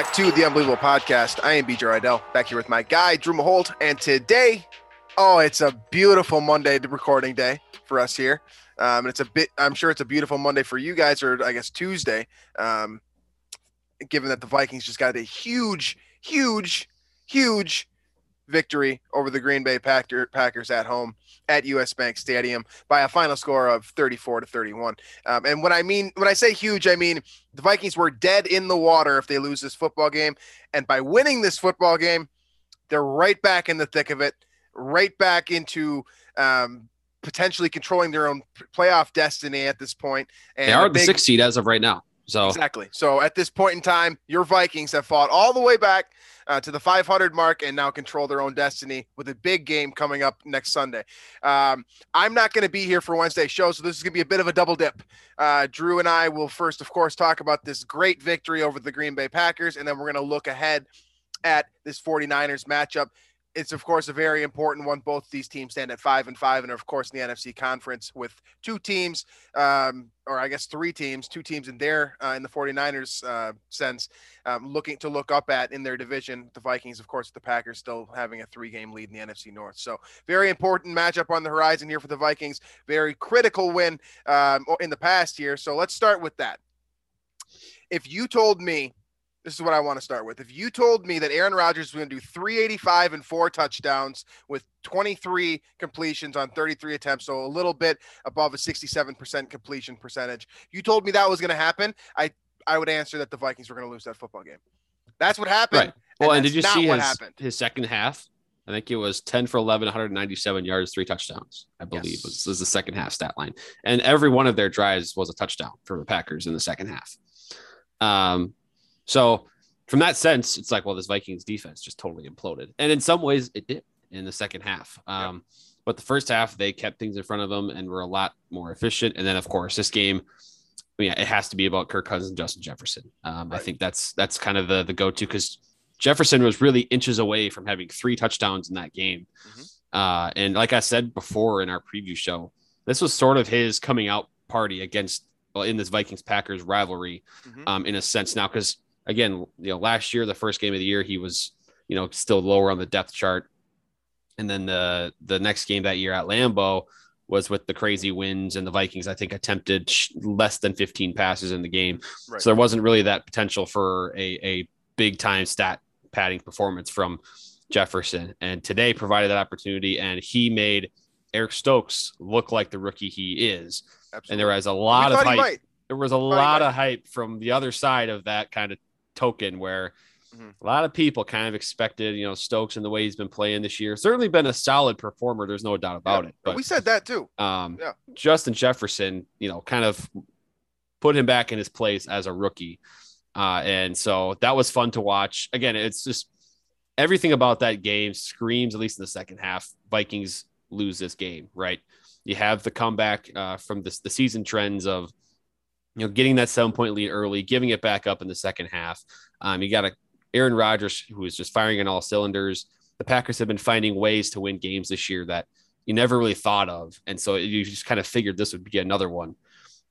Back to the Unbelievable Podcast. I am BJ Rydell, back here with my guy, Drew Maholt. And today, oh, it's a beautiful Monday recording day for us here. Um, and it's a bit, I'm sure it's a beautiful Monday for you guys, or I guess Tuesday, um, given that the Vikings just got a huge, huge, huge victory over the Green Bay Packer, Packers at home at US Bank Stadium by a final score of 34 to 31. Um, and when I mean when I say huge, I mean the Vikings were dead in the water if they lose this football game, and by winning this football game, they're right back in the thick of it, right back into um, potentially controlling their own playoff destiny at this point. And They are the the sixth seed as of right now. So Exactly. So at this point in time, your Vikings have fought all the way back uh, to the 500 mark and now control their own destiny with a big game coming up next Sunday. Um, I'm not going to be here for Wednesday's show, so this is going to be a bit of a double dip. Uh, Drew and I will first, of course, talk about this great victory over the Green Bay Packers, and then we're going to look ahead at this 49ers matchup. It's of course a very important one. Both these teams stand at five and five, and are, of course in the NFC conference with two teams, um, or I guess three teams, two teams in their uh, in the 49ers uh, sense, um, looking to look up at in their division. The Vikings, of course, the Packers still having a three-game lead in the NFC North. So very important matchup on the horizon here for the Vikings. Very critical win um, in the past year. So let's start with that. If you told me this is what I want to start with. If you told me that Aaron Rodgers was going to do 385 and four touchdowns with 23 completions on 33 attempts, so a little bit above a 67% completion percentage, you told me that was going to happen, I I would answer that the Vikings were going to lose that football game. That's what happened. right. Well, and, that's did you see what his, happened. his second half? I think it was 10 for 11, 197 yards, three touchdowns, I believe Yes. was, was the second half stat line. And every one of their drives was a touchdown for the Packers in the second half. Um, so from that sense, it's like, well, this Vikings defense just totally imploded. And in some ways it did in the second half. Um, but the first half, they kept things in front of them and were a lot more efficient. And then, of course, this game, mean, it has to be about Kirk Cousins and Justin Jefferson. Um, I think that's that's kind of the the go to because Jefferson was really inches away from having three touchdowns in that game. Mhm. Uh, and like I said before in our preview show, this was sort of his coming out party against well, in this Vikings Packers rivalry, Mhm. um, in a sense now because again, you know, last year the first game of the year he was you know still lower on the depth chart, and then the the next game that year at Lambeau was with the crazy winds and the Vikings. I think attempted sh- less than 15 passes in the game, Right. so there wasn't really that potential for a a big time stat padding performance from Jefferson. And today provided that opportunity, and he made Eric Stokes look like the rookie he is. Absolutely. And there was a We lot of hype. might. There was a lot might. of hype from the other side of that kind of token where Mhm. a lot of people kind of expected, you know, Stokes and the way he's been playing this year. Certainly been a solid performer. There's no doubt about it. But we said that too. um, Yeah. Justin Jefferson, you know, kind of put him back in his place as a rookie. Uh, and so that was fun to watch. Again, it's just everything about that game screams, at least in the second half, Vikings lose this game, right? You have the comeback uh, from this, the season trends of, you know, getting that seven point lead early, giving it back up in the second half. Um, you got a Aaron Rodgers who is just firing on all cylinders. The Packers have been finding ways to win games this year that you never really thought of. And so you just kind of figured this would be another one.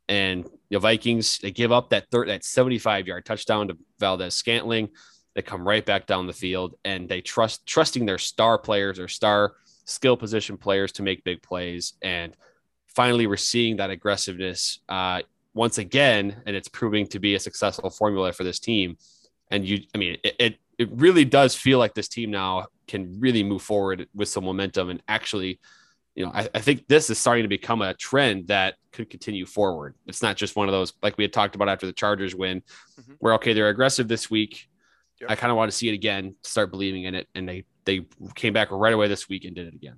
And the Vikings, they give up that third, that 75 yard touchdown to Valdes-Scantling. They come right back down the field and they trust, trusting their star players or star skill position players to make big plays. And finally, we're seeing that aggressiveness uh, once again, and it's proving to be a successful formula for this team. And you, I mean, it, it, it really does feel like this team now can really move forward with some momentum and actually you know, I, I think this is starting to become a trend that could continue forward. It's not just one of those like we had talked about after the Chargers win, Mhm. where okay, they're aggressive this week. Yep. I kind of want to see it again, start believing in it, and they they came back right away this week and did it again.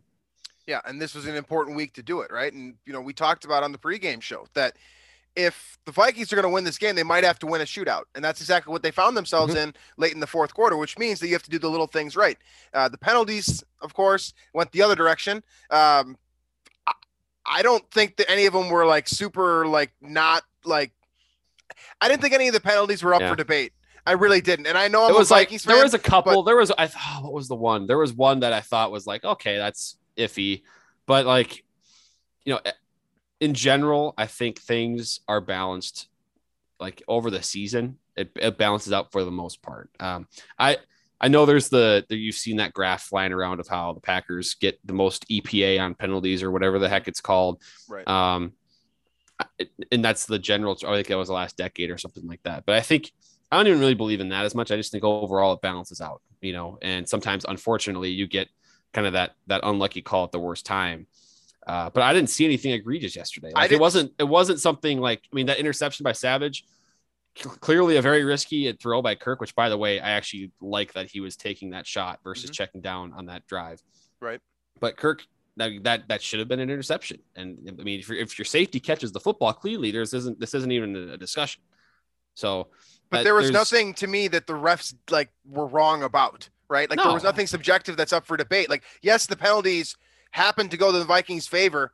Yeah, and this was an important week to do it, right? And you know, we talked about on the pregame show that if the Vikings are going to win this game, they might have to win a shootout, and that's exactly what they found themselves mm-hmm. in late in the fourth quarter, which means that you have to do the little things right. Uh, the penalties, of course, went the other direction. Um, I don't think that any of them were like super, like not like. I didn't think any of the penalties were up yeah. for debate. I really didn't, and I know I'm it was a Vikings like, fan, There was a couple. But, there was I thought what was the one? There was one that I thought was like okay, that's iffy, but like you know in general, I think things are balanced like over the season. It, it balances out for the most part. Um, I I know there's the, the you've seen that graph flying around of how the Packers get the most EPA on penalties or whatever the heck it's called. Right. Um, and that's the general. I think that was the last decade or something like that. But I think I don't even really believe in that as much. I just think overall it balances out, you know. And sometimes, unfortunately, you get kind of that that unlucky call at the worst time. Uh, but I didn't see anything egregious yesterday. Like it wasn't it wasn't something like I mean that interception by Savage, clearly a very risky throw by Kirk. Which by the way, I actually like that he was taking that shot versus mm-hmm. checking down on that drive. Right. But Kirk that that, that should have been an interception. And I mean, if, if your safety catches the football clearly there's isn't this isn't even a discussion. So, but there was nothing to me that the refs like were wrong about. Right. Like no. there was nothing subjective that's up for debate. Like yes, the penalties happened to go to the Vikings' favor.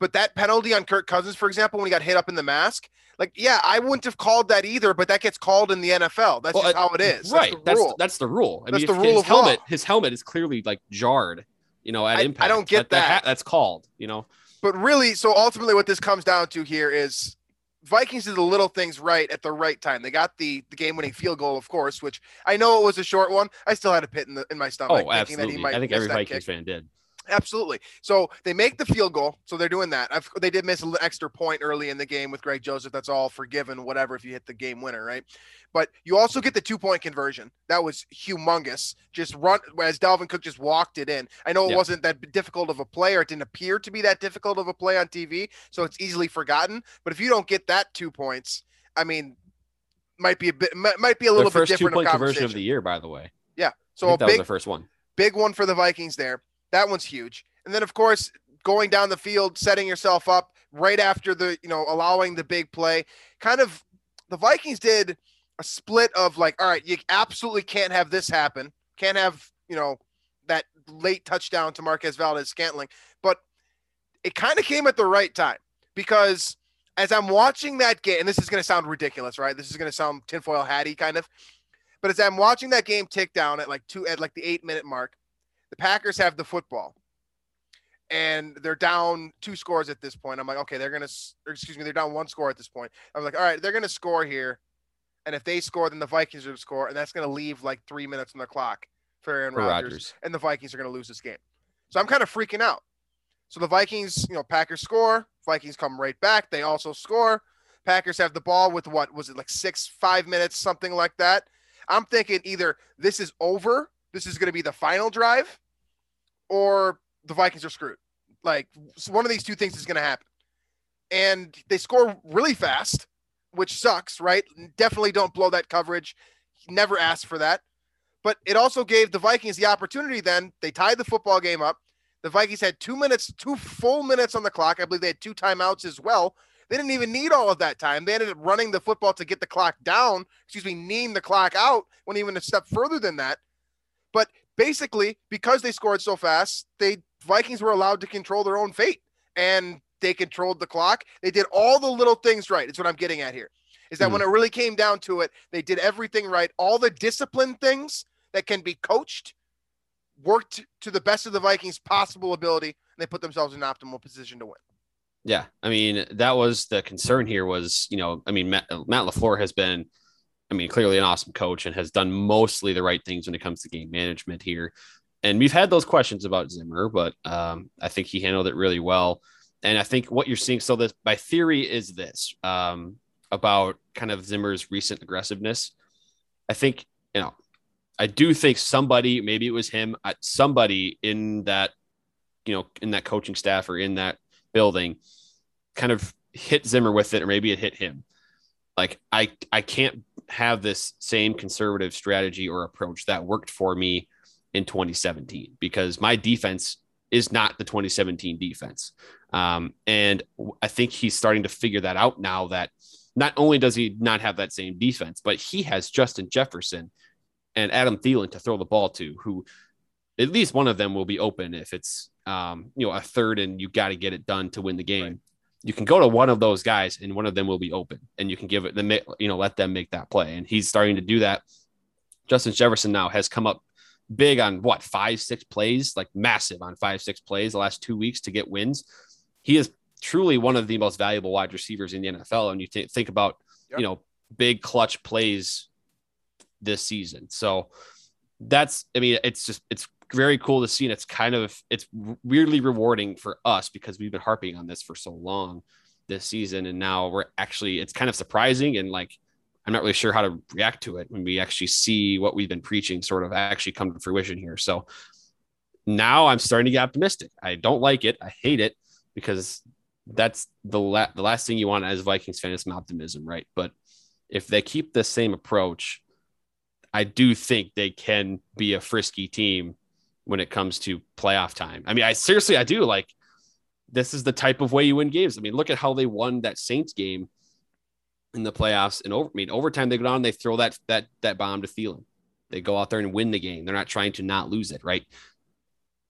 But that penalty on Kirk Cousins, for example, when he got hit up in the mask, like, yeah, I wouldn't have called that either, but that gets called in the NFL. That's well, just how it uh, is. Right. That's the, that's, the rule. I that's mean, the rule his helmet, law. his helmet is clearly like jarred, you know, at I, impact. I don't get that. that. that. That's called, you know. But really, so ultimately, what this comes down to here is Vikings did the little things right at the right time. They got the, the game winning field goal, of course, which I know it was a short one. I still had a pit in the in my stomach. Oh, absolutely. I think every Vikings kick. fan did. Absolutely. So they make the field goal. So they're doing that. I've, they did miss an extra point early in the game with Greg Joseph. That's all forgiven, whatever, if you hit the game winner, right? But you also get the two point conversion. That was humongous. Just run as Dalvin Cook just walked it in. I know it yep. wasn't that difficult of a play, or it didn't appear to be that difficult of a play on TV. So it's easily forgotten. But if you don't get that two points, I mean, might be a bit, might be a little Their bit different. First two point conversion of the year, by the way. Yeah. So that big, was the first one. Big one for the Vikings there. That one's huge. And then, of course, going down the field, setting yourself up right after the, you know, allowing the big play. Kind of the Vikings did a split of like, all right, you absolutely can't have this happen. Can't have, you know, that late touchdown to Marquez Valdes-Scantling. But it kind of came at the right time because as I'm watching that game, and this is going to sound ridiculous, right? This is going to sound tinfoil hatty kind of. But as I'm watching that game tick down at like two at like the eight minute mark, the Packers have the football and they're down two scores at this point. I'm like, okay, they're gonna, excuse me, they're down one score at this point. I'm like, all right, they're gonna score here, and if they score, then the Vikings are gonna score, and that's gonna leave like three minutes on the clock for Aaron Rodgers, and the Vikings are gonna lose this game. So I'm kind of freaking out. So the Vikings, you know, Packers score, Vikings come right back. They also score. Packers have the ball with what was it like six, five minutes, something like that. I'm thinking either this is over this is going to be the final drive, or the Vikings are screwed. Like one of these two things is going to happen. And they score really fast, which sucks, right? Definitely don't blow that coverage. Never asked for that. But it also gave the Vikings the opportunity then. They tied the football game up. The Vikings had two minutes, two full minutes on the clock. I believe they had two timeouts as well. They didn't even need all of that time. They ended up running the football to get the clock down, excuse me, kneeing the clock out, went even a step further than that. But basically, because they scored so fast, they Vikings were allowed to control their own fate and they controlled the clock. They did all the little things right. It's what I'm getting at here. Is that mm when it really came down to it, they did everything right. All the discipline things that can be coached worked to the best of the Vikings' possible ability, and they put themselves in an optimal position to win. Yeah, I mean that was the concern here. Was you know, I mean Matt, Matt LaFleur has been I mean, clearly an awesome coach and has done mostly the right things when it comes to game management here. And we've had those questions about Zimmer, but um, I think he handled it really well. And I think what you're seeing, so this my theory is this um, about kind of Zimmer's recent aggressiveness. I think, you know, I do think somebody, maybe it was him, uh, somebody in that, you know, in that coaching staff or in that building kind of hit Zimmer with it, or maybe it hit him. Like I, I can't have this same conservative strategy or approach that worked for me in 2017 because my defense is not the 2017 defense. Um, and I think he's starting to figure that out now that not only does he not have that same defense, but he has Justin Jefferson and Adam Thielen to throw the ball to, who at least one of them will be open if it's um, you know a third and you got to get it done to win the game. Right. You can go to one of those guys and one of them will be open, and you can give it the you know let them make that play, and he's starting to do that. Justin Jefferson now has come up big on what five six plays, like massive on five six plays the last two weeks to get wins. He is truly one of the most valuable wide receivers in the NFL, and you t- think about yep. you know big clutch plays this season. So that's I mean it's just it's very cool to see and it's kind of it's weirdly rewarding for us because we've been harping on this for so long this season and now we're actually it's kind of surprising and like I'm not really sure how to react to it when we actually see what we've been preaching sort of actually come to fruition here. So now I'm starting to get optimistic. I don't like it. I hate it because that's the la- the last thing you want as Vikings fan is some optimism, right? But if they keep the same approach, I do think they can be a frisky team when it comes to playoff time. I mean, I seriously, I do like this is the type of way you win games. I mean, look at how they won that Saints game in the playoffs and over. I mean, overtime they go down, they throw that that that bomb to Thielen. They go out there and win the game. They're not trying to not lose it, right?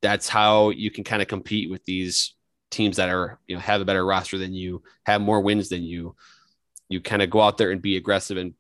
That's how you can kind of compete with these teams that are you know have a better roster than you, have more wins than you. You kind of go out there and be aggressive and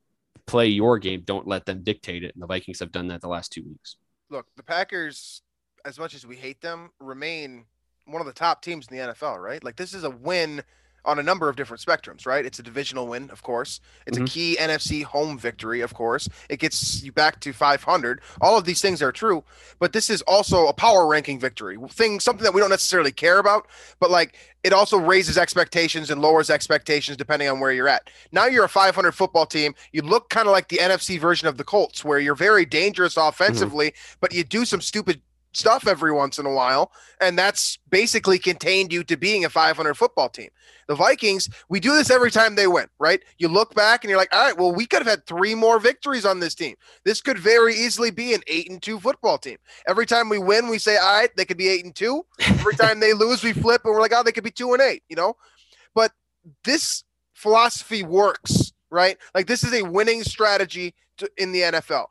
play your game. Don't let them dictate it. And the Vikings have done that the last two weeks. Look, the Packers as much as we hate them, remain one of the top teams in the NFL, right? Like this is a win on a number of different spectrums, right? It's a divisional win, of course. It's mm-hmm. a key NFC home victory, of course. It gets you back to 500. All of these things are true, but this is also a power ranking victory. Thing something that we don't necessarily care about, but like it also raises expectations and lowers expectations depending on where you're at. Now you're a 500 football team. You look kind of like the NFC version of the Colts where you're very dangerous mm-hmm. offensively, mm-hmm. but you do some stupid stuff every once in a while. And that's basically contained you to being a 500 football team. The Vikings, we do this every time they win, right? You look back and you're like, all right, well, we could have had three more victories on this team. This could very easily be an eight and two football team. Every time we win, we say, all right, they could be eight and two. Every time they lose, we flip and we're like, oh, they could be two and eight, you know? But this philosophy works, right? Like this is a winning strategy to, in the NFL.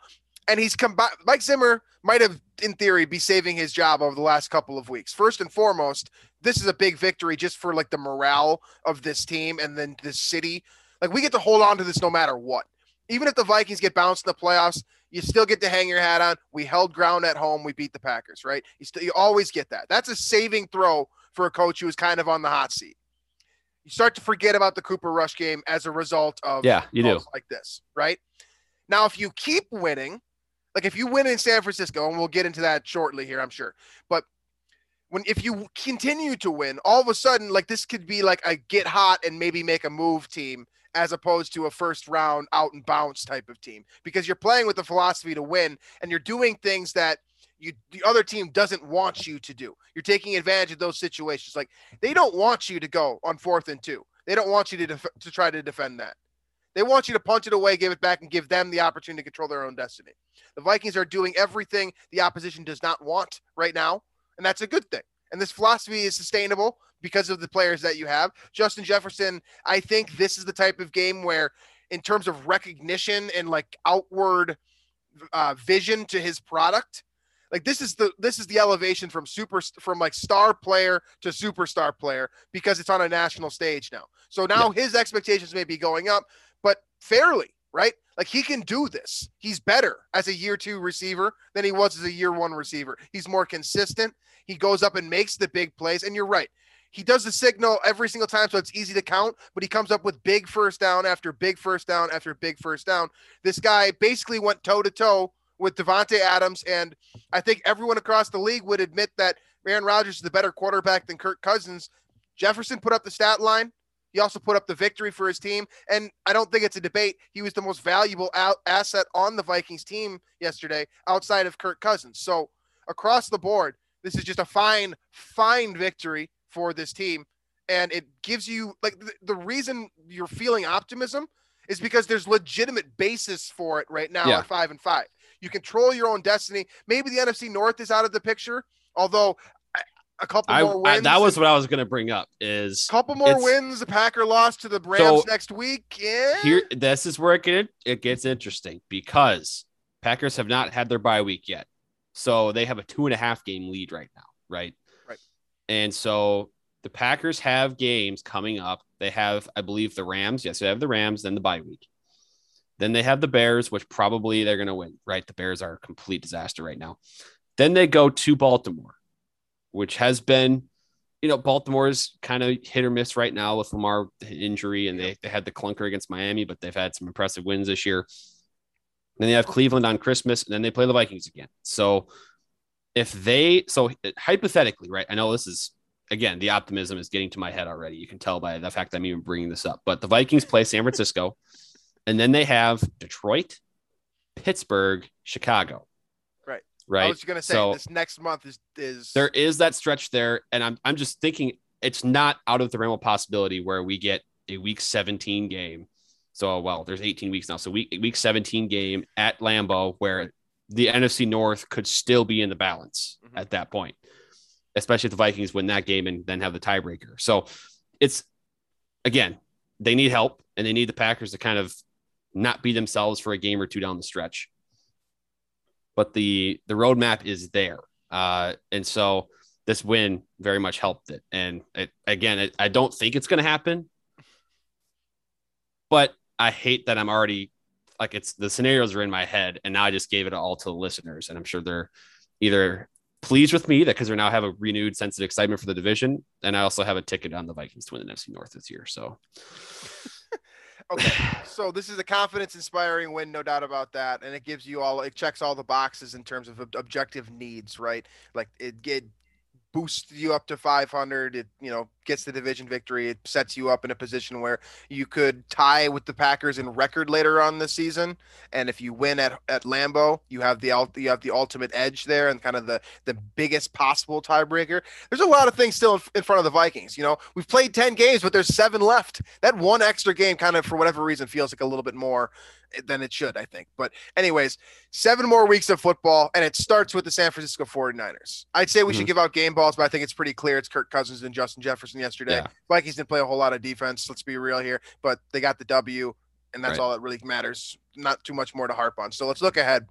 And he's combined. Mike Zimmer might have, in theory, be saving his job over the last couple of weeks. First and foremost, this is a big victory just for like the morale of this team and then this city. Like we get to hold on to this no matter what. Even if the Vikings get bounced in the playoffs, you still get to hang your hat on. We held ground at home. We beat the Packers, right? You still you always get that. That's a saving throw for a coach who is kind of on the hot seat. You start to forget about the Cooper Rush game as a result of yeah, you do like this, right? Now, if you keep winning, like if you win in San Francisco, and we'll get into that shortly here, I'm sure. But when if you continue to win, all of a sudden, like this could be like a get hot and maybe make a move team as opposed to a first round out and bounce type of team because you're playing with the philosophy to win and you're doing things that you the other team doesn't want you to do. You're taking advantage of those situations. Like they don't want you to go on fourth and two. They don't want you to def- to try to defend that. They want you to punch it away, give it back, and give them the opportunity to control their own destiny. The Vikings are doing everything the opposition does not want right now, and that's a good thing. And this philosophy is sustainable because of the players that you have. Justin Jefferson, I think this is the type of game where, in terms of recognition and like outward uh, vision to his product, like this is the this is the elevation from super from like star player to superstar player because it's on a national stage now. So now yeah. his expectations may be going up, but fairly, right? Like he can do this. He's better as a year two receiver than he was as a year one receiver. He's more consistent. He goes up and makes the big plays. And you're right. He does the signal every single time, so it's easy to count, but he comes up with big first down after big first down after big first down. This guy basically went toe to toe with Davante Adams, and I think everyone across the league would admit that Aaron Rodgers is the better quarterback than Kirk Cousins. Jefferson put up the stat line. He also put up the victory for his team. And I don't think it's a debate. He was the most valuable out- asset on the Vikings team yesterday outside of Kirk Cousins. So across the board, this is just a fine, fine victory for this team. And it gives you like the, the reason you're feeling optimism is because there's legitimate basis for it right now yeah. at five and five. You control your own destiny. Maybe the NFC North is out of the picture, although a couple I, more I- wins. that was what I was going to bring up. Is a couple more wins. The Packer lost to the Rams So, next week. Yeah. here this is where it get it gets interesting because Packers have not had their bye week yet. So they have a two and a half game lead right now, right? Right. And so the Packers have games coming up. They have, I believe, the Rams. Yes, they have the Rams, then the bye week. Then they have the Bears, which probably they're going to win, right? The Bears are a complete disaster right now. Then they go to Baltimore, which has been, you know, Baltimore's kind of hit or miss right now with Lamar injury, and they, they had the clunker against Miami, but they've had some impressive wins this year. Then they have Cleveland on Christmas, and then they play the Vikings again. So if they, so hypothetically, right? I know this is again the optimism is getting to my head already. You can tell by the fact I'm even bringing this up. But the Vikings play San Francisco, and then they have Detroit, Pittsburgh, Chicago. Right. I was gonna say So- this next month is is there is that stretch there, and I'm I'm just thinking it's not out of the realm of possibility where we get a week 17 game. So well, there's 18 weeks now. So week week 17 game at Lambeau where the NFC North could still be in the balance Mhm. at that point, especially if the Vikings win that game and then have the tiebreaker. So it's again, they need help and they need the Packers to kind of not be themselves for a game or two down the stretch. But the the roadmap is there. Uh, and so this win very much helped it. And it, again, it, I don't think it's going to happen, but I hate that I'm already like it's the scenarios are in my head, and now I just gave it all to the listeners, and I'm sure they're either pleased with me that because we now have a renewed sense of excitement for the division, and I also have a ticket on the Vikings to win the NFC North this year. So Okay, so this is a confidence-inspiring win, no doubt about that, and it gives you all it checks all the boxes in terms of ob- objective needs, right? Like it it boosts you up to 500. It you know gets the division victory. It sets you up in a position where you could tie with the Packers in record later on this season, and if you win at at Lambeau, you have the you have the ultimate edge there and kind of the the biggest possible tiebreaker. There's a lot of things still in, in front of the Vikings. You know, we've played 10 games, but there's seven left. That one extra game kind of, for whatever reason, feels like a little bit more than it should, I think. But, anyways, seven more weeks of football, and it starts with the San Francisco 49ers. I'd say we should Mhm. give out game balls, but I think it's pretty clear it's Kirk Cousins and Justin Jefferson yesterday. Yeah. Vikings didn't play a whole lot of defense. Let's be real here, but they got the W, and that's Right. all that really matters. Not too much more to harp on. So let's look ahead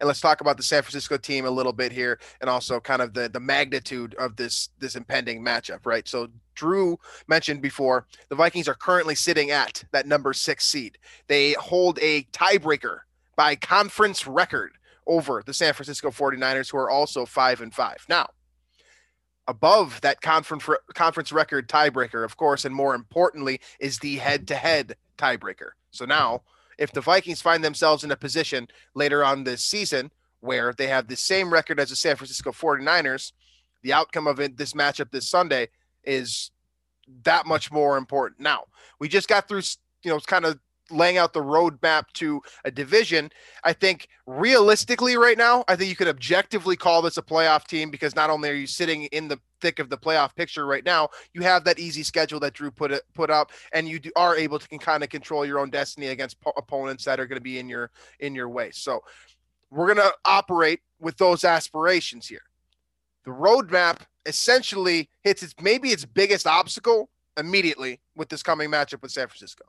and let's talk about the San Francisco team a little bit here, and also kind of the the magnitude of this this impending matchup, right? So Drew mentioned before the Vikings are currently sitting at that number six seed. They hold a tiebreaker by conference record over the San Francisco 49ers, who are also five and five. Now, above that conference conference record tiebreaker, of course, and more importantly, is the head-to-head tiebreaker. So now, if the Vikings find themselves in a position later on this season where they have the same record as the San Francisco 49ers, the outcome of it, this matchup this Sunday is that much more important. Now, we just got through, you know, kind of laying out the roadmap to a division. I think realistically, right now, I think you could objectively call this a playoff team because not only are you sitting in the thick of the playoff picture right now, you have that easy schedule that Drew put it, put up, and you are able to kind of control your own destiny against po- opponents that are going to be in your in your way. So we're going to operate with those aspirations here. The roadmap essentially hits its maybe its biggest obstacle immediately with this coming matchup with San Francisco.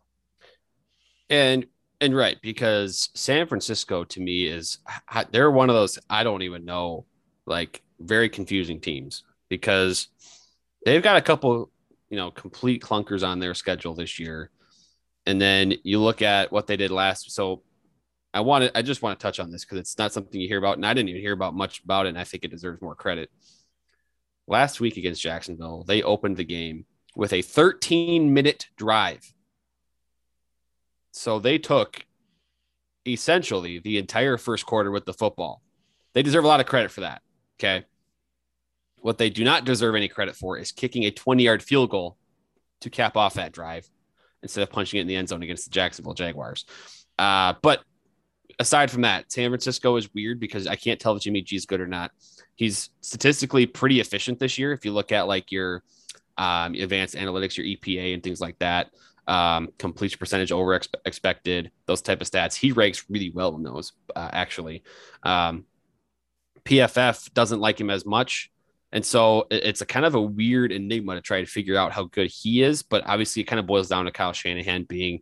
And and right because San Francisco to me is they're one of those I don't even know like very confusing teams because they've got a couple you know complete clunkers on their schedule this year, and then you look at what they did last. So I wanted I just want to touch on this because it's not something you hear about, and I didn't even hear about much about it, and I think it deserves more credit. Last week against Jacksonville, they opened the game with a 13 minute drive so they took essentially the entire first quarter with the football. They deserve a lot of credit for that. Okay. What they do not deserve any credit for is kicking a 20 yard field goal to cap off that drive instead of punching it in the end zone against the Jacksonville Jaguars. Uh, but aside from that, San Francisco is weird because I can't tell if Jimmy G is good or not. He's statistically pretty efficient this year. If you look at like your um, advanced analytics, your EPA, and things like that, um, completion percentage over ex- expected, those type of stats. He ranks really well in those, uh, actually. Um, PFF doesn't like him as much And so it's a kind of a weird enigma to try to figure out how good he is. But obviously, it kind of boils down to Kyle Shanahan being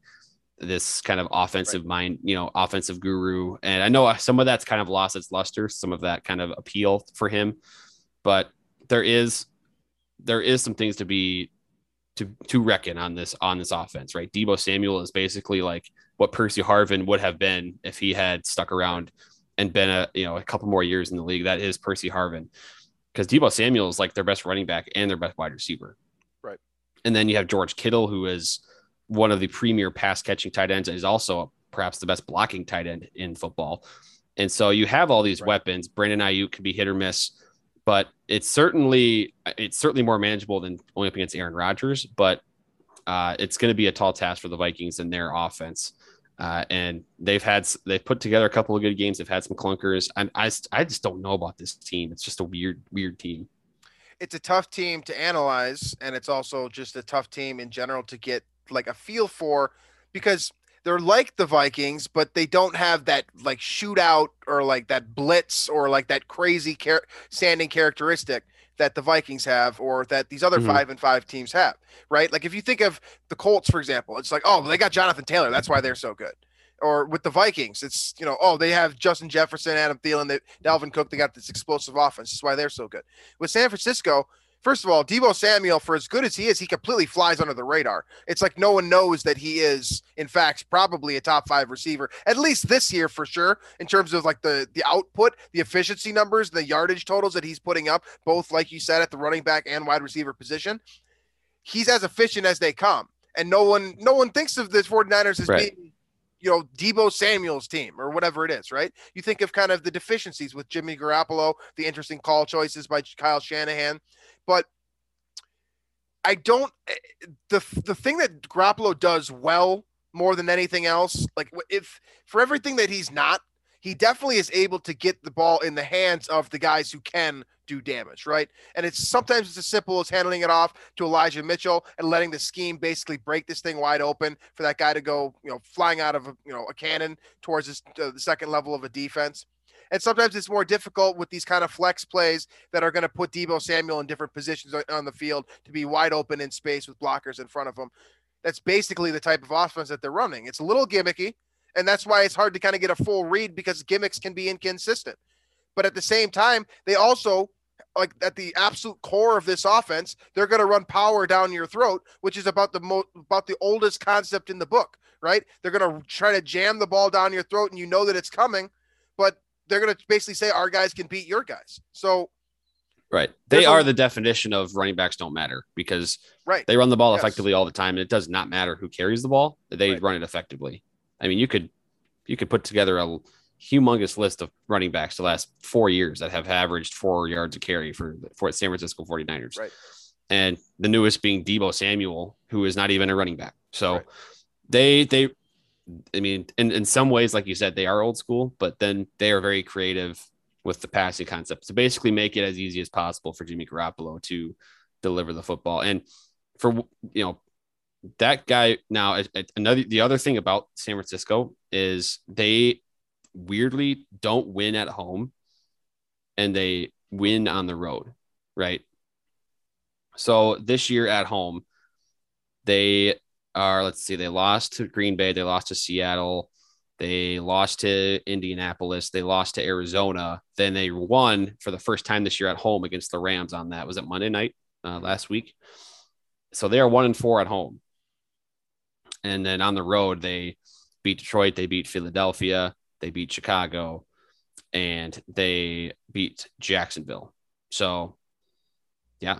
this kind of offensive right. mind, you know, offensive guru. And I know some of that's kind of lost its luster, some of that kind of appeal for him. But there is there is some things to be to to reckon on this on this offense, right? Deebo Samuel is basically like what Percy Harvin would have been if he had stuck around and been a you know a couple more years in the league. That is Percy Harvin because Deebo Samuel is like their best running back and their best wide receiver. Right. And then you have George Kittle, who is one of the premier pass catching tight ends and is also perhaps the best blocking tight end in football. And so you have all these right. weapons. Brandon Aiyuk could be hit or miss, but it's certainly it's certainly more manageable than going up against Aaron Rodgers. But uh, it's going to be a tall task for the Vikings and their offense. Uh, and they've had they've put together a couple of good games. They've had some clunkers. And I I just don't know about this team. It's just a weird weird team. It's a tough team to analyze, and it's also just a tough team in general to get like a feel for because they're like the Vikings, but they don't have that like shootout or like that blitz or like that crazy char- standing characteristic that the Vikings have or that these other mm-hmm. five and five teams have, right? Like if you think of the Colts, for example, it's like, oh, they got Jonathan Taylor. That's why they're so good. Or with the Vikings, it's, you know, oh, they have Justin Jefferson, Adam Thielen, they, Dalvin Cook. They got this explosive offense. That's why they're so good. With San Francisco, First of all, Deebo Samuel, for as good as he is, he completely flies under the radar. It's like no one knows that he is, in fact, probably a top five receiver, at least this year for sure, in terms of like the the output, the efficiency numbers, the yardage totals that he's putting up, both like you said at the running back and wide receiver position. He's as efficient as they come. And no one no one thinks of the 49ers as right. being you know, Deebo Samuel's team or whatever it is, right? You think of kind of the deficiencies with Jimmy Garoppolo, the interesting call choices by Kyle Shanahan. But I don't eh, the the thing that Garoppolo does well more than anything else, like if for everything that he's not, he definitely is able to get the ball in the hands of the guys who can do damage, right? And it's sometimes it's as simple as handing it off to Elijah Mitchell and letting the scheme basically break this thing wide open for that guy to go, you know, flying out of a, you know a cannon towards uh, the second level of a defense. And sometimes it's more difficult with these kind of flex plays that are going to put Deebo Samuel in different positions on the field to be wide open in space with blockers in front of him. That's basically the type of offense that they're running. It's a little gimmicky, and that's why it's hard to kind of get a full read because gimmicks can be inconsistent. But at the same time, they also like at the absolute core of this offense, they're going to run power down your throat, which is about the most about the oldest concept in the book, right? They're going to try to jam the ball down your throat, and you know that it's coming, but they're going to basically say our guys can beat your guys. So, right, they are a, the definition of running backs don't matter because right they run the ball yes. effectively all the time, and it does not matter who carries the ball; they right. run it effectively. I mean, you could you could put together a humongous list of running backs the last four years that have averaged four yards a carry for for San Francisco 49ers. Right. And the newest being Deebo Samuel, who is not even a running back. So right. they they I mean, in, in some ways, like you said, they are old school, but then they are very creative with the passing concept to basically make it as easy as possible for Jimmy Garoppolo to deliver the football. And for you know that guy now, another the other thing about San Francisco is they weirdly don't win at home, and they win on the road, right? So this year at home, they are let's see, they lost to Green Bay, they lost to Seattle, they lost to Indianapolis, they lost to Arizona, then they won for the first time this year at home against the Rams on that. Was it Monday night uh, last week? So they are one and four at home. And then on the road, they beat Detroit, they beat Philadelphia, they beat Chicago, and they beat Jacksonville. So, yeah,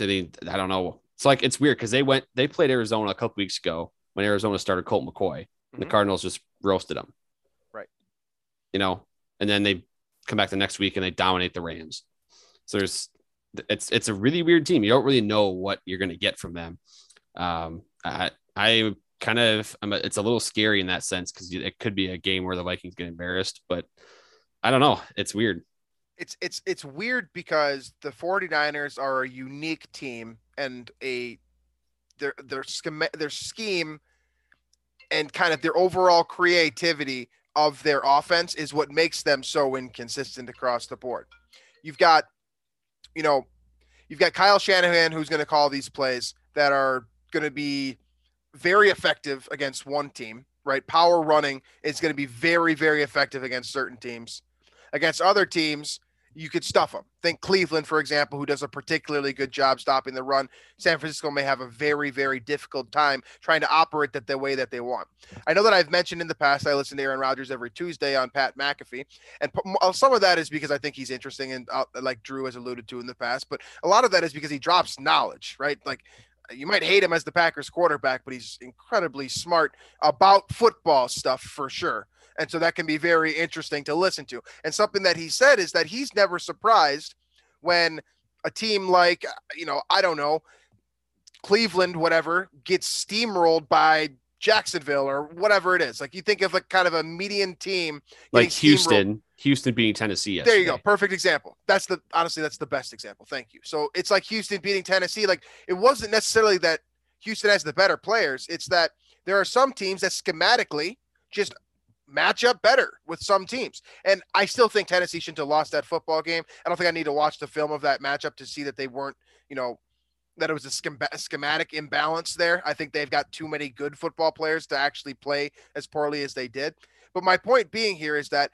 I mean, I don't know it's like it's weird because they went they played Arizona a couple weeks ago when Arizona started Colt McCoy. Mm-hmm. The Cardinals just roasted them. Right. You know, and then they come back the next week and they dominate the Rams. So there's it's it's a really weird team. You don't really know what you're going to get from them. Um, I I kind of it's a little scary in that sense because it could be a game where the Vikings get embarrassed, but I don't know. It's weird. It's it's it's weird because the 49ers are a unique team and a their their scheme their scheme and kind of their overall creativity of their offense is what makes them so inconsistent across the board. You've got, you know, you've got Kyle Shanahan who's going to call these plays that are going to be very effective against one team, right? Power running is going to be very, very effective against certain teams. Against other teams, you could stuff them. Think Cleveland, for example, who does a particularly good job stopping the run. San Francisco may have a very, very difficult time trying to operate that the way that they want. I know that I've mentioned in the past, I listen to Aaron Rodgers every Tuesday on Pat McAfee, and some of that is because I think he's interesting and uh, like Drew has alluded to in the past, but a lot of that is because he drops knowledge, right? Like you might hate him as the Packers quarterback, but he's incredibly smart about football stuff for sure. And so that can be very interesting to listen to. And something that he said is that he's never surprised when a team like, you know, I don't know, Cleveland, whatever, gets steamrolled by Jacksonville or whatever it is. Like you think of like kind of a median team like Houston, Houston beating Tennessee. Yesterday. There you go. Perfect example. That's the honestly, that's the best example. Thank you. So it's like Houston beating Tennessee. Like it wasn't necessarily that Houston has the better players. It's that there are some teams that schematically just match up better with some teams. And I still think Tennessee shouldn't have lost that football game. I don't think I need to watch the film of that matchup to see that they weren't, you know, that it was a schematic imbalance there. I think they've got too many good football players to actually play as poorly as they did. But my point being here is that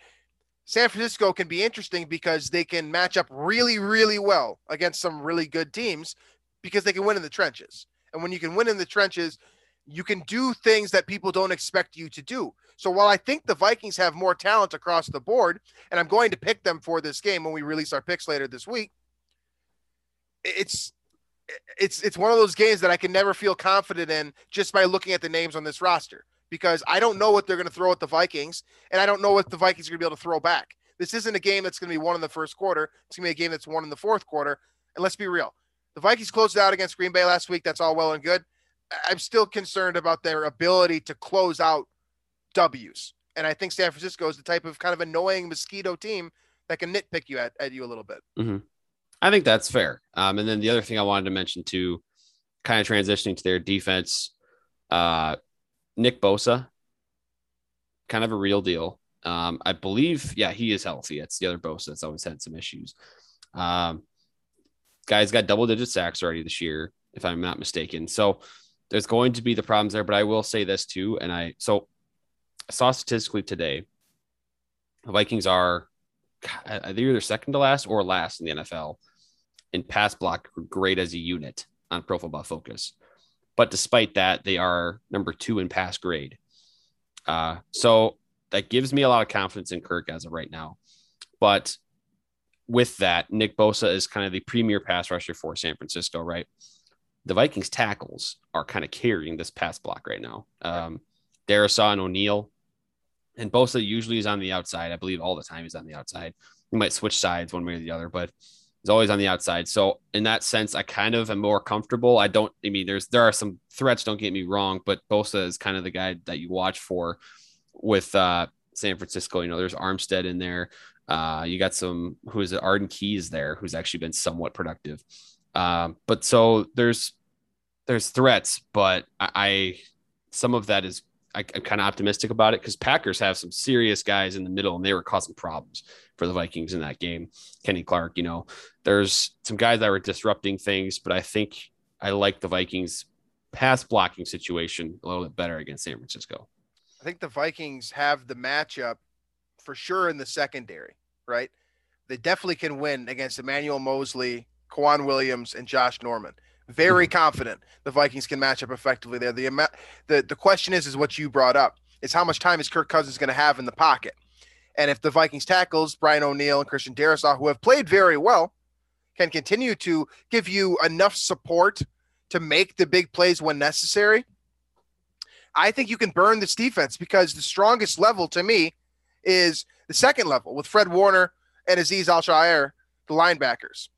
San Francisco can be interesting because they can match up really, really well against some really good teams because they can win in the trenches. And when you can win in the trenches, you can do things that people don't expect you to do. So while I think the Vikings have more talent across the board, and I'm going to pick them for this game when we release our picks later this week, it's it's it's one of those games that I can never feel confident in just by looking at the names on this roster because I don't know what they're going to throw at the Vikings and I don't know what the Vikings are going to be able to throw back. This isn't a game that's going to be won in the first quarter. It's going to be a game that's won in the fourth quarter. And let's be real. The Vikings closed out against Green Bay last week. That's all well and good. I'm still concerned about their ability to close out W's. And I think San Francisco is the type of kind of annoying mosquito team that can nitpick you at, at you a little bit. Mm-hmm. I think that's fair. Um, and then the other thing I wanted to mention too, kind of transitioning to their defense, uh, Nick Bosa, kind of a real deal. Um, I believe, yeah, he is healthy. It's the other Bosa that's always had some issues. Um, guy's got double digit sacks already this year, if I'm not mistaken. So there's going to be the problems there. But I will say this too, and I so I saw statistically today, the Vikings are they're either second to last or last in the NFL in pass block are great as a unit on Pro Football Focus. But despite that, they are number two in pass grade. Uh, so that gives me a lot of confidence in Kirk as of right now. But with that, Nick Bosa is kind of the premier pass rusher for San Francisco, right? The Vikings tackles are kind of carrying this pass block right now. Um, Darrisaw and O'Neill, and Bosa usually is on the outside. I believe all the time he's on the outside. He might switch sides one way or the other, but is always on the outside. So in that sense, I kind of am more comfortable. I don't. I mean, there's there are some threats. Don't get me wrong, but Bosa is kind of the guy that you watch for with uh, San Francisco. You know, there's Armstead in there. Uh, you got some who is it? Arden Keys there, who's actually been somewhat productive. Um, but so there's there's threats, but I, I some of that is I, am kind of optimistic about it because Packers have some serious guys in the middle and they were causing problems for the Vikings in that game. Kenny Clark, you know, there's some guys that were disrupting things, but I think I like the Vikings pass blocking situation a little bit better against San Francisco. I think the Vikings have the matchup for sure in the secondary, right? They definitely can win against Emmanuel Moseley, K'Waun Williams, and Josh Norman. Very confident the Vikings can match up effectively there. The the the question is is what you brought up is how much time is Kirk Cousins going to have in the pocket, and if the Vikings tackles Brian O'Neill and Christian Darrisaw, who have played very well, can continue to give you enough support to make the big plays when necessary. I think you can burn this defense because the strongest level to me is the second level with Fred Warner and Azeez Al-Shaair, the linebackers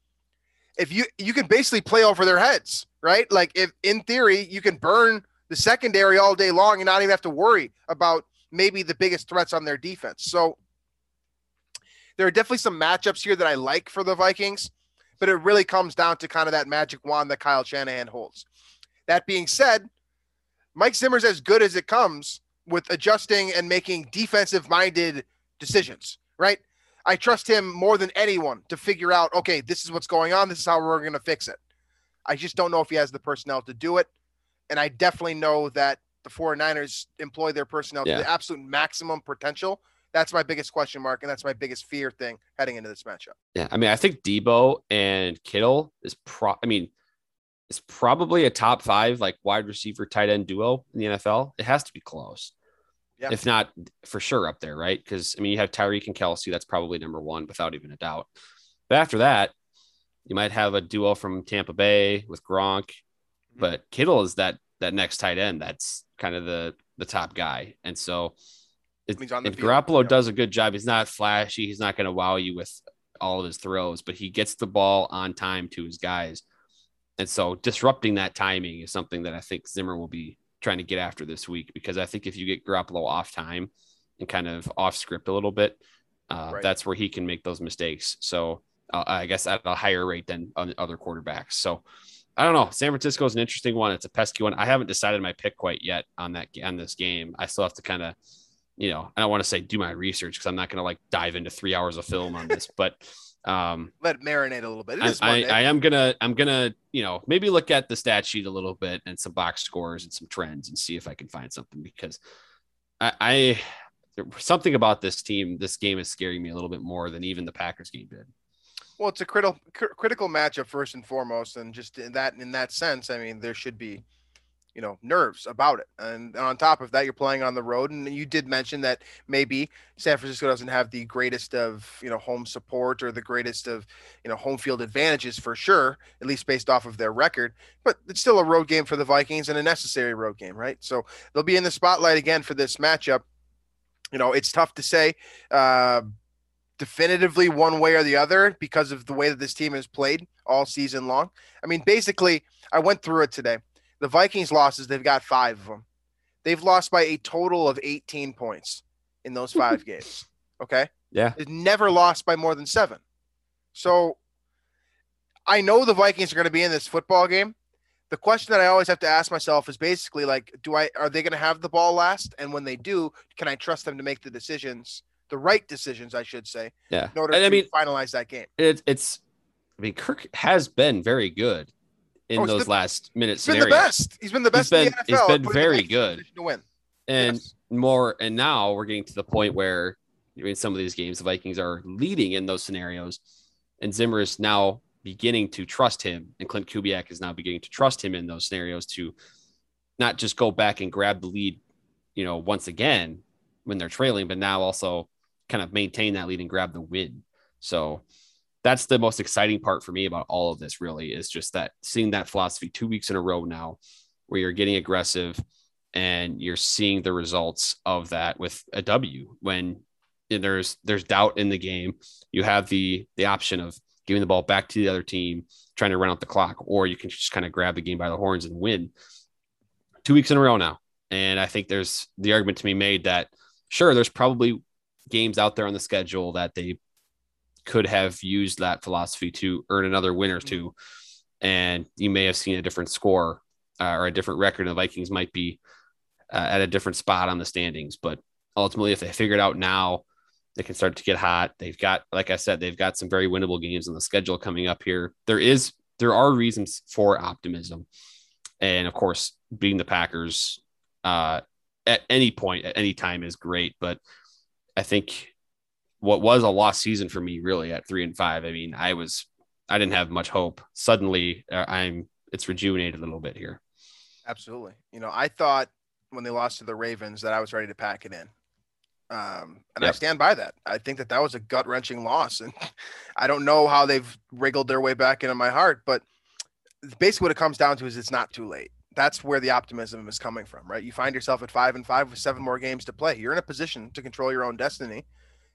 if you you can basically play over their heads, right? Like if in theory you can burn the secondary all day long and not even have to worry about maybe the biggest threats on their defense. So there are definitely some matchups here that I like for the Vikings, but it really comes down to kind of that magic wand that Kyle Shanahan holds. That being said, Mike Zimmer's as good as it comes with adjusting and making defensive minded decisions, right? I trust him more than anyone to figure out, okay, this is what's going on. This is how we're going to fix it. I just don't know if he has the personnel to do it. And I definitely know that the 49ers employ their personnel Yeah. to the absolute maximum potential. That's my biggest question mark. And that's my biggest fear thing heading into this matchup. Yeah, I mean, I think Deebo and Kittle is pro. I mean, it's probably a top five like wide receiver tight end duo in the NFL. It has to be close, Yeah. if not for sure up there, right? Because I mean, you have Tyreek and Kelce. That's probably number one without even a doubt. But after that, you might have a duo from Tampa Bay with Gronk, mm-hmm. but Kittle is that that next tight end. That's kind of the the top guy, and so. On if field, Garoppolo yeah. does a good job, he's not flashy. He's not going to wow you with all of his throws, but he gets the ball on time to his guys. And so disrupting that timing is something that I think Zimmer will be trying to get after this week because I think if you get Garoppolo off time and kind of off script a little bit, uh, Right. that's where he can make those mistakes. So uh, I guess at a higher rate than other quarterbacks. So I don't know. San Francisco is an interesting one. It's a pesky one. I haven't decided my pick quite yet on that on this game. I still have to kind of, you know, I don't want to say do my research because I'm not going to like dive into three hours of film on this, but um, Let it marinate a little bit. It I, I, I am gonna I'm gonna you know maybe look at the stat sheet a little bit and some box scores and some trends and see if I can find something because I, I something about this team this game is scaring me a little bit more than even the Packers game did. Well, it's a critical cr- critical matchup first and foremost, and just in that in that sense, I mean, there should be, you know, nerves about it. And on top of that, you're playing on the road, and you did mention that maybe San Francisco doesn't have the greatest of you know home support or the greatest of you know home field advantages for sure, at least based off of their record. But it's still a road game for the Vikings and a necessary road game, right? So they'll be in the spotlight again for this matchup. You know, it's tough to say. Uh, definitively one way or the other because of the way that this team has played all season long. I mean, basically, I went through it today. The Vikings losses, they've got five of them. They've lost by a total of 18 points in those five games. Okay. Yeah. They've never lost by more than seven. So I know the Vikings are going to be in this football game. The question that I always have to ask myself is basically like, do I are they going to have the ball last? And when they do, can I trust them to make the decisions, the right decisions, I should say, Yeah, in order and to I mean finalize that game? it, it's I mean Kirk has been very good in Oh, those been- last minute He's been the best. He's been the best He's in been- the NFL. he's been very good. To win. and Yes. more and now we're getting to the point where in some of these games the vikings are leading in those scenarios and zimmer is now beginning to trust him and klint kubiak is now beginning to trust him in those scenarios to not just go back and grab the lead you know once again when they're trailing but now also kind of maintain that lead and grab the win so that's the most exciting part for me about all of this really is just that seeing that philosophy two weeks in a row now where you're getting aggressive and you're seeing the results of that with a W when there's there's doubt in the game. You have the the option of giving the ball back to the other team, trying to run out the clock, or you can just kind of grab the game by the horns and win. Two weeks in a row now, and I think there's the argument to be made that sure, there's probably games out there on the schedule that they could have used that philosophy to earn another win or two, and you may have seen a different score uh, or a different record. And the Vikings might be uh, at a different spot on the standings. But ultimately, if they figure it out now, they can start to get hot. They've got, like I said, they've got some very winnable games on the schedule coming up here. There is, there are reasons for optimism, and of course, beating the Packers uh, at any point, at any time, is great. But I think what was a lost season for me, really, at three and five. I mean, I was, I didn't have much hope. Suddenly, uh, I'm, it's rejuvenated a little bit here. Absolutely. You know, I thought when they lost to the Ravens that I was ready to pack it in. Um, and I stand by that. I think that that was a gut wrenching loss. And I don't know how they've wriggled their way back into my heart, but basically what it comes down to is it's not too late. That's where the optimism is coming from, right? You find yourself at five and five with seven more games to play. You're in a position to control your own destiny.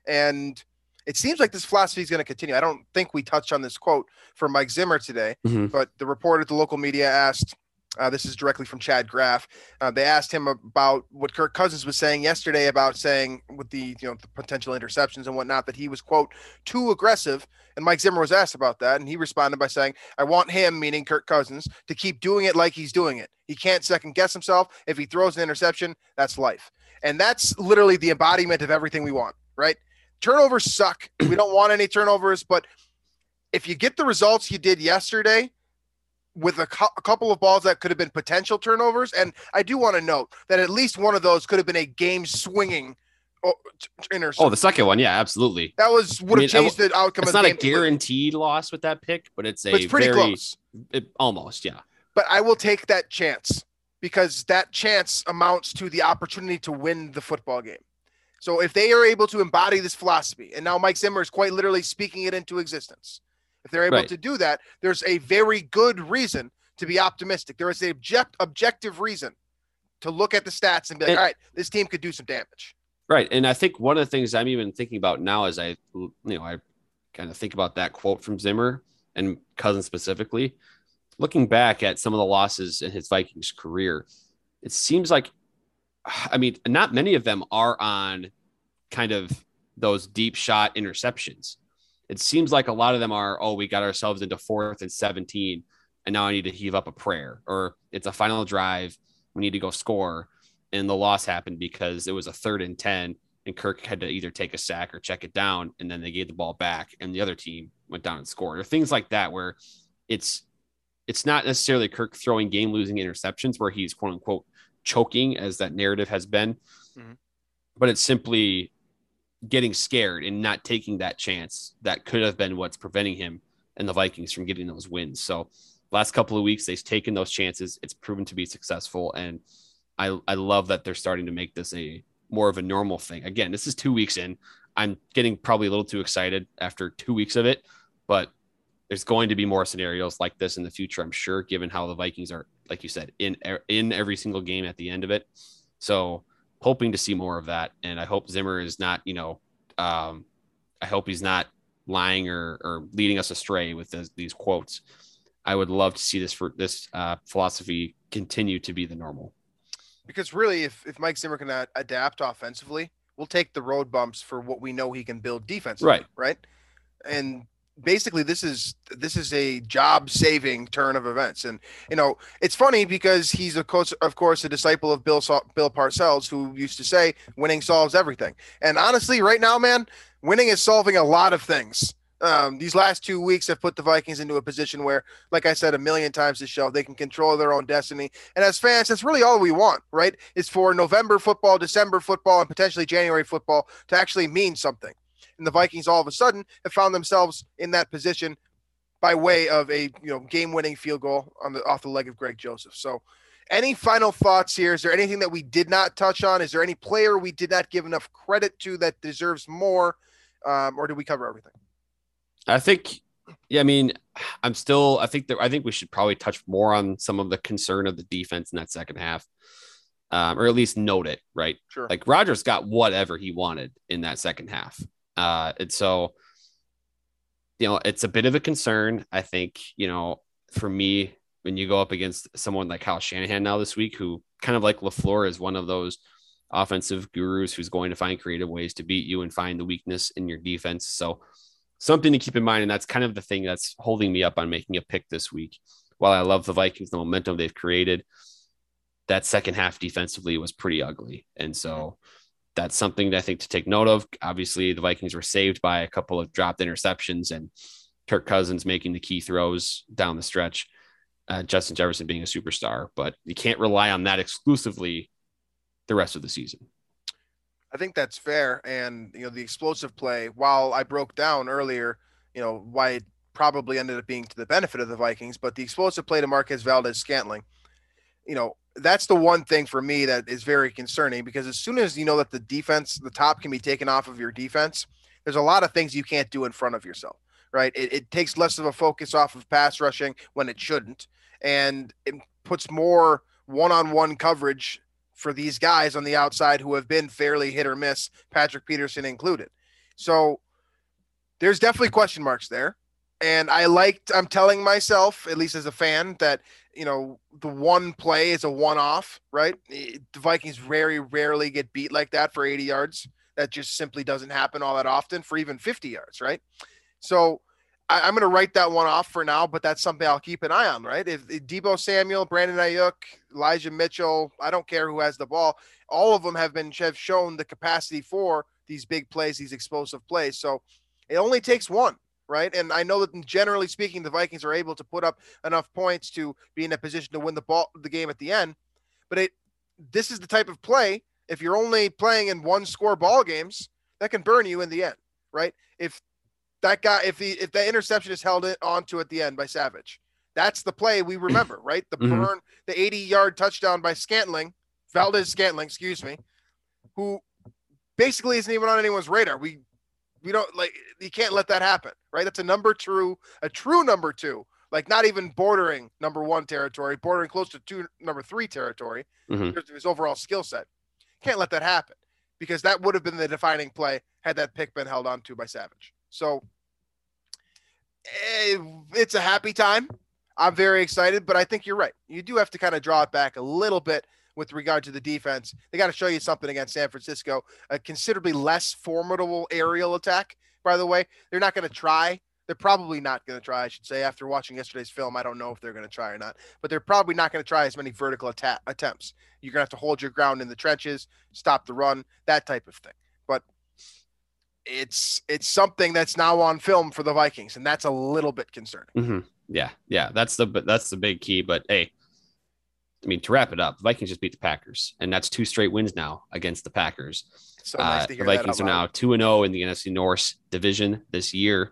And it seems like this philosophy is going to continue. I don't think we touched on this quote from Mike Zimmer today, Mhm. but the reporter at the local media asked, uh, this is directly from Chad Graff. Uh, they asked him about what Kirk Cousins was saying yesterday about saying with the you know the potential interceptions and whatnot that he was quote too aggressive. And Mike Zimmer was asked about that, and he responded by saying, "I want him, meaning Kirk Cousins, to keep doing it like he's doing it. He can't second guess himself. If he throws an interception, that's life." And that's literally the embodiment of everything we want, right? Turnovers suck. we don't want any turnovers, but if you get the results you did yesterday with a, cu- a couple of balls that could have been potential turnovers, and I do want to note that at least one of those could have been a game swinging oh. Uh, oh, the second one, yeah, absolutely. that was would I have mean, I changed the outcome It's of the not a guaranteed loss with that pick, but it's a But it's pretty very close. it, almost, yeah. But I will take that chance because that chance amounts to the opportunity to win the football game. So if they are able to embody this philosophy, and now Mike Zimmer is quite literally speaking it into existence, if they're able Right. to do that, there's a very good reason to be optimistic. There is a object, objective reason to look at the stats and be like, And- all right, this team could do some damage. Right. And I think one of the things I'm even thinking about now is I, you know, I kind of think about that quote from Zimmer and Cousins specifically. Looking back at some of the losses in his Vikings career, it seems like, I mean, not many of them are on kind of those deep shot interceptions. It seems like a lot of them are, oh, we got ourselves into fourth and 17, and now I need to heave up a prayer, or it's a final drive. We need to go score and the loss happened because it was a third and 10 and Kirk had to either take a sack or check it down and then they gave the ball back and the other team went down and scored or things like that where it's it's not necessarily Kirk throwing game losing interceptions where he's quote unquote choking as that narrative has been Mhm. but it's simply getting scared and not taking that chance that could have been what's preventing him and the Vikings from getting those wins so last couple of weeks they've taken those chances it's proven to be successful and I, I love that they're starting to make this a more of a normal thing. Again, this is two weeks in. I'm getting probably a little too excited after two weeks of it, but there's going to be more scenarios like this in the future, I'm sure, given how the Vikings are, like you said, in in every single game at the end of it. So hoping to see more of that. And I hope Zimmer is not, you know, um, I hope he's not lying or, or leading us astray with this, these quotes. I would love to see this for this uh, philosophy continue to be the normal. Because really, if, if Mike Zimmer can adapt offensively, we'll take the road bumps for what we know he can build defensively. Right. Right. And basically this is this is a job saving turn of events. And you know it's funny because he's of course of course a disciple of bill bill parcells who used to say winning solves everything. And honestly right now man winning is solving a lot of things. Um, these last two weeks have put the vikings into a position where like i said a million times this show they can control their own destiny. And as fans that's really all we want right? Is for november football december football and potentially january football to actually mean something and the Vikings all of a sudden have found themselves in that position by way of a you know game-winning field goal on the off the leg of Greg Joseph. So, any final thoughts here? Is there anything that we did not touch on? Is there any player we did not give enough credit to that deserves more, um, or did we cover everything? I think, yeah, I mean, I'm still, I think that, I think we should probably touch more on some of the concern of the defense in that second half, um, or at least note it, right? Sure. Like Rodgers got whatever he wanted in that second half. Uh, and so, you know, it's a bit of a concern. I think, you know, for me, when you go up against someone like Kyle Shanahan now this week, who kind of like LaFleur is one of those offensive gurus who's going to find creative ways to beat you and find the weakness in your defense. So, something to keep in mind. And that's kind of the thing that's holding me up on making a pick this week. While I love the Vikings, the momentum they've created, that second half defensively was pretty ugly. And so that's something that I think to take note of. Obviously, the Vikings were saved by a couple of dropped interceptions and Kirk Cousins making the key throws down the stretch. Uh, Justin Jefferson being a superstar, but you can't rely on that exclusively the rest of the season. I think that's fair. And you know, the explosive play, while I broke down earlier, you know, why it probably ended up being to the benefit of the Vikings, but the explosive play to Marquez Valdes-Scantling, you know, that's the one thing for me that is very concerning because as soon as you know that the defense, the top can be taken off of your defense, there's a lot of things you can't do in front of yourself, right? It, it takes less of a focus off of pass rushing when it shouldn't, and it puts more one-on-one coverage for these guys on the outside who have been fairly hit or miss, Patrick Peterson included. So there's definitely question marks there. And I liked, I'm telling myself, at least as a fan, that, you know, the one play is a one off, right? Eh, the Vikings very rarely get beat like that for 80 yards. That just simply doesn't happen all that often for even 50 yards, right? So I, I'm going to write that one off for now, but that's something I'll keep an eye on, right? If, if Deebo Samuel, Brandon Aiyuk, Elijah Mitchell, I don't care who has the ball, all of them have been have shown the capacity for these big plays, these explosive plays. So it only takes one, right? And I know that generally speaking, the Vikings are able to put up enough points to be in a position to win the ball the game at the end. But it this is the type of play if you're only playing in one score ball games that can burn you in the end, right? If that guy, if the if the interception is held onto at the end by Savage, that's the play we remember, right? The Mhm. burn, the 80 yard touchdown by Scantling, Valdes-Scantling, excuse me, who basically isn't even on anyone's radar. We we don't like you can't let that happen, right? That's a number two, a true number two, like not even bordering number one territory, bordering close to two number three territory Mhm. because of his overall skill set. Can't let that happen because that would have been the defining play had that pick been held on to by Savage. So eh, it's a happy time. I'm very excited, but I think you're right. You do have to kind of draw it back a little bit with regard to the defense. They got to show you something against San Francisco, a considerably less formidable aerial attack. By the way, they're not going to try. They're probably not going to try, I should say. After watching yesterday's film, I don't know if they're going to try or not, but they're probably not going to try as many vertical attack attempts. You're going to have to hold your ground in the trenches, stop the run, that type of thing. But it's it's something that's now on film for the Vikings, and that's a little bit concerning. hmm Yeah, yeah, that's the that's the big key. But hey, I mean to wrap it up, the Vikings just beat the Packers, and that's two straight wins now against the Packers. So nice Uh, the Vikings are now two and zero in the NFC North division this year.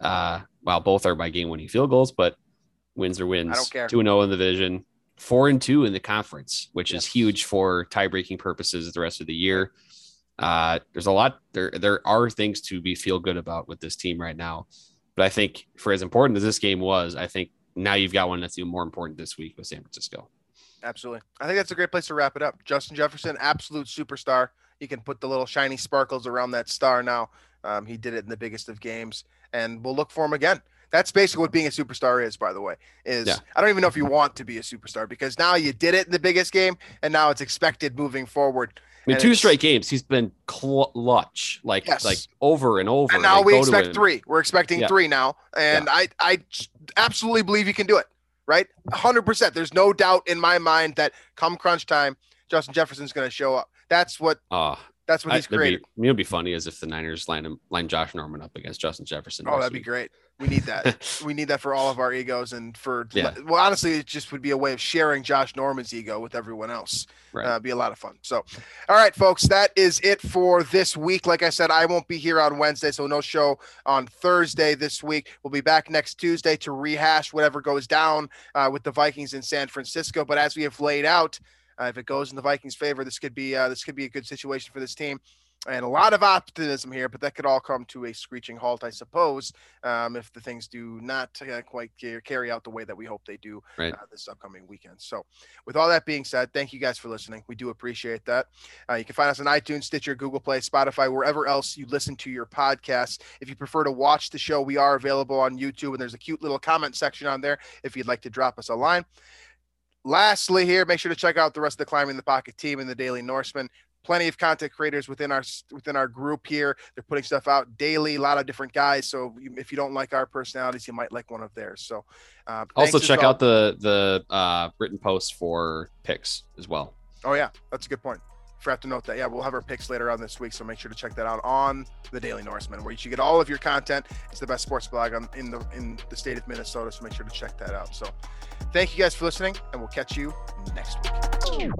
Uh, while both are by game winning field goals, but wins are wins. I don't care. Two and zero in the division, four and two in the conference, which is huge for tie breaking purposes the rest of the year. Uh, there's a lot there. There are things to be feel good about with this team right now, but I think for as important as this game was, I think now you've got one that's even more important this week with San Francisco. Absolutely. I think that's a great place to wrap it up. Justin Jefferson, absolute superstar. You can put the little shiny sparkles around that star now. Um, he did it in the biggest of games, and we'll look for him again. That's basically what being a superstar is, by the way. Is Yeah. I don't even know if you want to be a superstar because now you did it in the biggest game, and now it's expected moving forward. I mean, two straight games, he's been clutch, like Yes. like over and over. And now we expect three. We're expecting Yeah. three now, and I I absolutely believe you can do it. Right, hundred percent. There's no doubt in my mind that come crunch time, Justin Jefferson's going to show up. That's what Uh, that's what I, he's that'd be. I mean, it'd be funny as if the Niners line him, line Josh Norman up against Justin Jefferson. Oh, that'd be great. We need that. we need that for all of our egos and for Yeah. well, honestly, it just would be a way of sharing Josh Norman's ego with everyone else. Right. Uh, be a lot of fun. So, all right, folks, that is it for this week. Like I said, I won't be here on Wednesday, so no show on Thursday this week. We'll be back next Tuesday to rehash whatever goes down uh, with the Vikings in San Francisco. But as we have laid out, uh, if it goes in the Vikings' favor, this could be uh, this could be a good situation for this team. And a lot of optimism here, but that could all come to a screeching halt, I suppose, um, if the things do not uh, quite carry out the way that we hope they do Right. uh, this upcoming weekend. So, with all that being said, thank you guys for listening. We do appreciate that. Uh, you can find us on iTunes, Stitcher, Google Play, Spotify, wherever else you listen to your podcasts. If you prefer to watch the show, we are available on YouTube, and there's a cute little comment section on there if you'd like to drop us a line. Lastly, here, make sure to check out the rest of the Climbing the Pocket team and the Daily Norseman. Plenty of content creators within our within our group here. They're putting stuff out daily. A lot of different guys. So if you don't like our personalities, you might like one of theirs. So uh, Also, check well. out the the uh, written post for picks as well. Oh yeah, that's a good point. Forgot to note that. Yeah, we'll have our picks later on this week, so make sure to check that out on the Daily Norseman, where you should get all of your content. It's the best sports blog on, in the in the state of Minnesota, so make sure to check that out. So, thank you guys for listening, and we'll catch you next week.